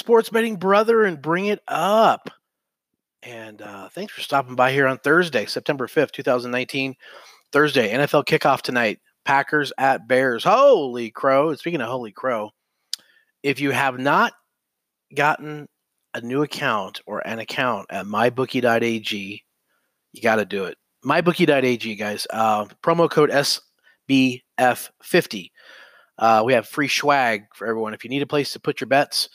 sports betting brother and bring it up. And uh, thanks for stopping by here on Thursday, September 5th, 2019. Thursday, NFL kickoff tonight. Packers at Bears. Holy crow. Speaking of holy crow, if you have not gotten a new account or an account at mybookie.ag, you got to do it. Mybookie.ag, guys. Uh, promo code SBF50. Uh, we have free swag for everyone. If you need a place to put your bets,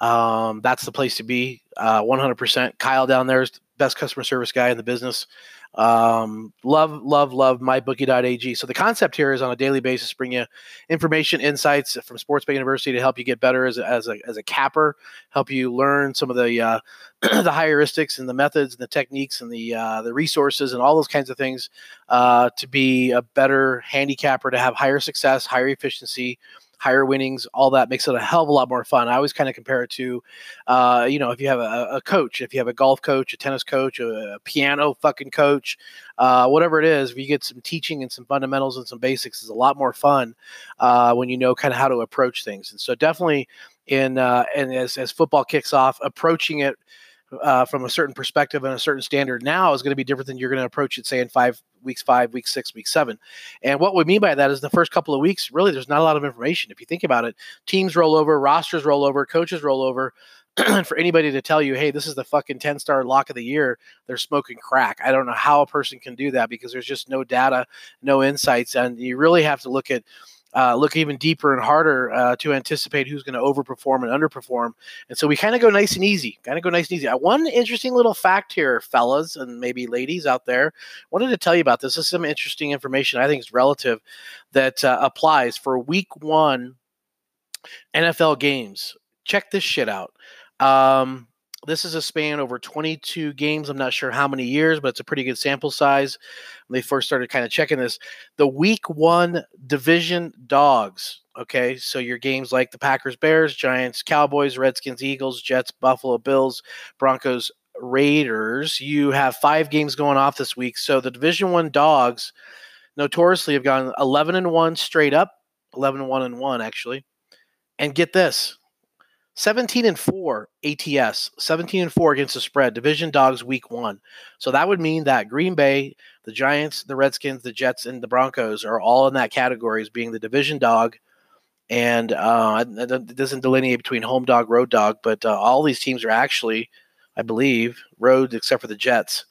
um, that's the place to be. Uh, 100%. Kyle down there is the best customer service guy in the business. Um, love, love, love mybookie.ag. So the concept here is on a daily basis, bring you information, insights from Sports Bet University to help you get better as a, as a, as a capper, help you learn some of the, uh, the heuristics and the methods and the techniques and the, uh, the resources and all those kinds of things, uh, to be a better handicapper, to have higher success, higher efficiency, higher winnings, all that makes it a hell of a lot more fun. I always kind of compare it to, uh, you know, if you have a, a, coach, if you have a golf coach, a tennis coach, a, a piano fucking coach, uh, whatever it is, if you get some teaching and some fundamentals and some basics, is a lot more fun uh, when you know kind of how to approach things. And so definitely in uh, and as as football kicks off, approaching it uh, from a certain perspective and a certain standard now is going to be different than you're going to approach it, say, in five weeks, five, week six, week seven. And what we mean by that is the first couple of weeks, really, there's not a lot of information. If you think about it, teams roll over, rosters roll over, coaches roll over. and for anybody to tell you, hey, this is the fucking 10 star lock of the year, they're smoking crack. I don't know how a person can do that because there's just no data, no insights. And you really have to look at uh, look even deeper and harder uh, to anticipate who's going to overperform and underperform. And so we kind of go nice and easy, kind of go nice and easy. Uh, one interesting little fact here, fellas and maybe ladies out there, wanted to tell you about this. This is some interesting information I think is relative that uh, applies for week one NFL games. Check this shit out. Um, this is a span over 22 games. I'm not sure how many years, but it's a pretty good sample size. When they first started kind of checking this, the week one division dogs. Okay, so your games like the Packers, Bears, Giants, Cowboys, Redskins, Eagles, Jets, Buffalo Bills, Broncos, Raiders. You have five games going off this week. So the Division One dogs notoriously have gone 11 and one straight up, 11 and one and one actually. And get this, 17 and 4 ATS, 17 and 4 against the spread, division dogs week one. So that would mean that Green Bay, the Giants, the Redskins, the Jets, and the Broncos are all in that category as being the division dog. And uh, it doesn't delineate between home dog, road dog, but uh, all these teams are actually, I believe, road except for the Jets.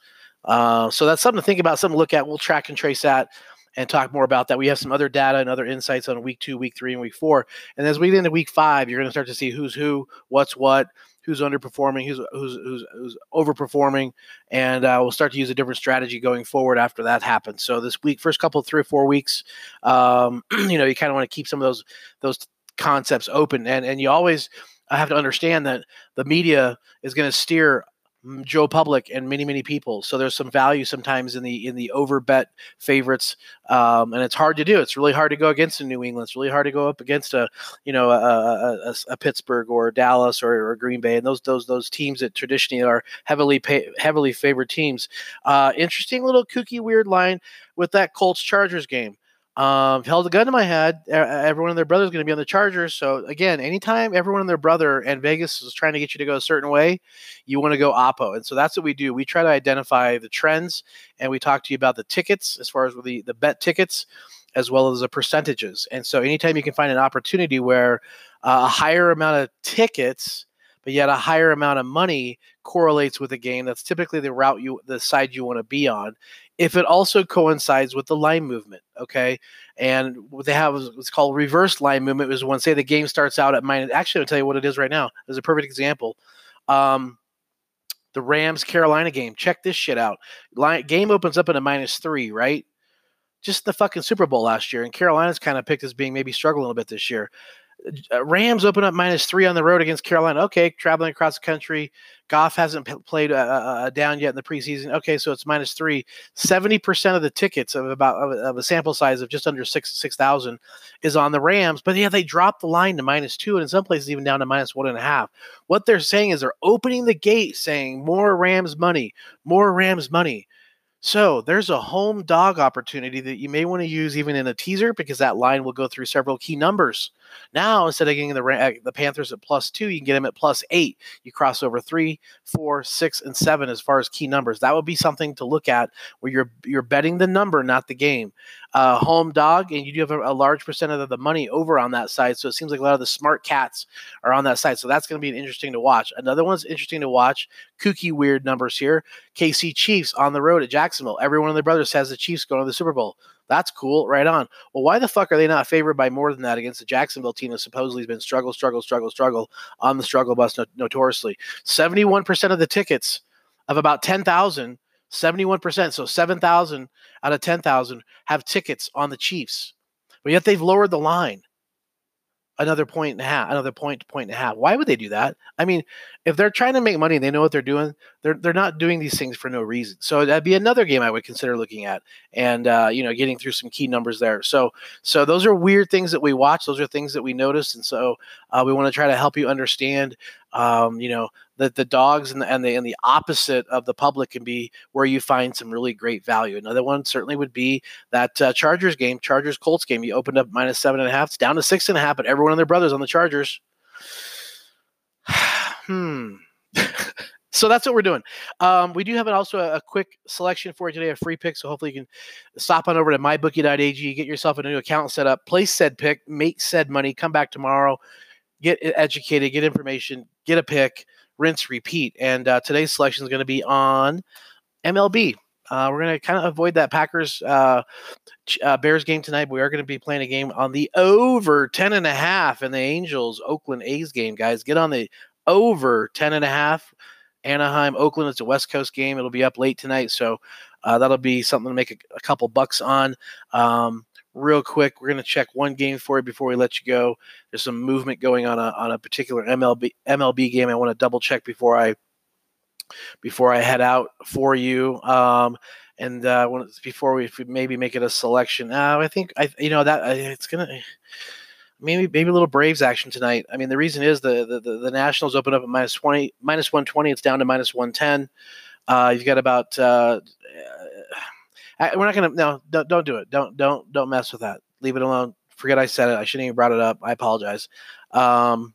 Uh, so that's something to think about, something to look at. We'll track and trace that and talk more about that. We have some other data and other insights on week two, week three, and week four. And as we get into week five, you're going to start to see who's who, what's what, who's underperforming, who's who's who's, who's overperforming, and uh, we'll start to use a different strategy going forward after that happens. So this week, first couple three or four weeks, um, you know, you kind of want to keep some of those those concepts open, and and you always have to understand that the media is going to steer Joe Public and many many people. So there's some value sometimes in the in the over bet favorites, um, and it's hard to do. It's really hard to go against a New England. It's really hard to go up against a you know a, a, a Pittsburgh or Dallas or, or, Green Bay and those those those teams that traditionally are heavily pay, heavily favored teams. Uh, interesting little kooky weird line with that Colts Chargers game. Um, held a gun to my head. Everyone and their brother is going to be on the Chargers. So again, anytime everyone and their brother and Vegas is trying to get you to go a certain way, you want to go oppo. And so that's what we do. We try to identify the trends, and we talk to you about the tickets as far as the the bet tickets, as well as the percentages. And so anytime you can find an opportunity where uh, a higher amount of tickets but yet a higher amount of money correlates with a game that's typically the route you the side you want to be on if it also coincides with the line movement. Okay. And what they have is what's called reverse line movement is when, say, the game starts out at minus. Actually, I'll tell you what it is right now. There's a perfect example. Um, the Rams Carolina game. Check this shit out. Line, game opens up at a minus three, right? Just the fucking Super Bowl last year. And Carolina's kind of picked as being maybe struggling a little bit this year. Uh, Rams open up minus three on the road against Carolina. Okay, traveling across the country. Goff hasn't p- played uh, uh, uh, down yet in the preseason. Okay, so it's minus three. Seventy percent of the tickets of about of, of, a sample size of just under six six thousand is on the Rams. But yeah, they dropped the line to minus two, and in some places even down to minus one and a half. What they're saying is they're opening the gate, saying more Rams money, more Rams money. So there's a home dog opportunity that you may want to use even in a teaser because that line will go through several key numbers Now, instead of getting the uh, the Panthers at plus two, you can get them at plus eight. You cross over three, four, six, and seven as far as key numbers. That would be something to look at where you're you're betting the number, not the game. Uh, home dog, and you do have a, a large percentage of the money over on that side. So it seems like a lot of the smart cats are on that side. So that's going to be interesting to watch. Another one's interesting to watch. Kooky weird numbers here. KC Chiefs on the road at Jacksonville. Every one of their brothers has the Chiefs going to the Super Bowl. That's cool. Right on. Well, why the fuck are they not favored by more than that against the Jacksonville team that supposedly has been struggle, struggle, struggle, struggle on the struggle bus no- notoriously? 71% of the tickets of about 10,000, 71%, so 7,000 out of 10,000 have tickets on the Chiefs. But yet they've lowered the line another point and a half, another point, point and a half. Why would they do that? I mean, if they're trying to make money and they know what they're doing, they're they're not doing these things for no reason. So that'd be another game I would consider looking at, and uh, you know, getting through some key numbers there. So so those are weird things that we watch. Those are things that we notice, and so uh, we want to try to help you understand um, you know that the dogs and the, and the and the opposite of the public can be where you find some really great value. Another one certainly would be that uh, Chargers game, Chargers Colts game. You opened up minus seven and a half, it's down to six and a half, but everyone and their brothers on the Chargers. hmm. so that's what we're doing. Um, we do have also a, a, quick selection for you today, a free pick. So hopefully you can stop on over to mybookie.ag, get yourself a new account set up, place said pick, make said money, come back tomorrow, get educated, get information, get a pick rinse, repeat. And uh, today's selection is going to be on MLB. Uh, we're going to kind of avoid that Packers uh, uh, Bears game tonight. We are going to be playing a game on the over 10 and a half in the Angels Oakland A's game, guys. Get on the over 10 and a half. Anaheim, Oakland. It's a West Coast game. It'll be up late tonight, so uh, that'll be something to make a, a couple bucks on. Um, real quick. We're going to check one game for you before we let you go. There's some movement going on a, on a particular MLB MLB game. I want to double check before I before I head out for you. Um, and uh, before we maybe make it a selection, uh, I think I you know that it's gonna maybe maybe a little Braves action tonight. I mean, the reason is the the, the Nationals open up at minus twenty, minus one twenty. It's down to minus one ten. Uh, you've got about uh, I, we're not gonna no don't, don't do it. Don't don't don't mess with that. Leave it alone. Forget i said it. I shouldn't even brought it up. I apologize. Um,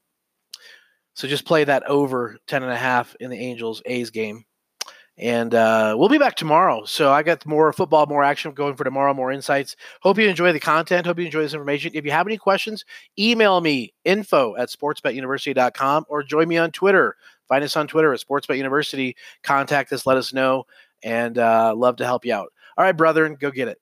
so just play that over 10 and a half in the angels a's game. And uh, we'll be back tomorrow. So i got more football more action going for tomorrow more insights. Hope you enjoy the content. Hope you enjoy this information. If you have any questions email me info at sportsbetuniversity.com or join me on twitter. Find us on twitter at sportsbetuniversity contact us. Let us know. And uh, love to help you out all right, brethren, go get it.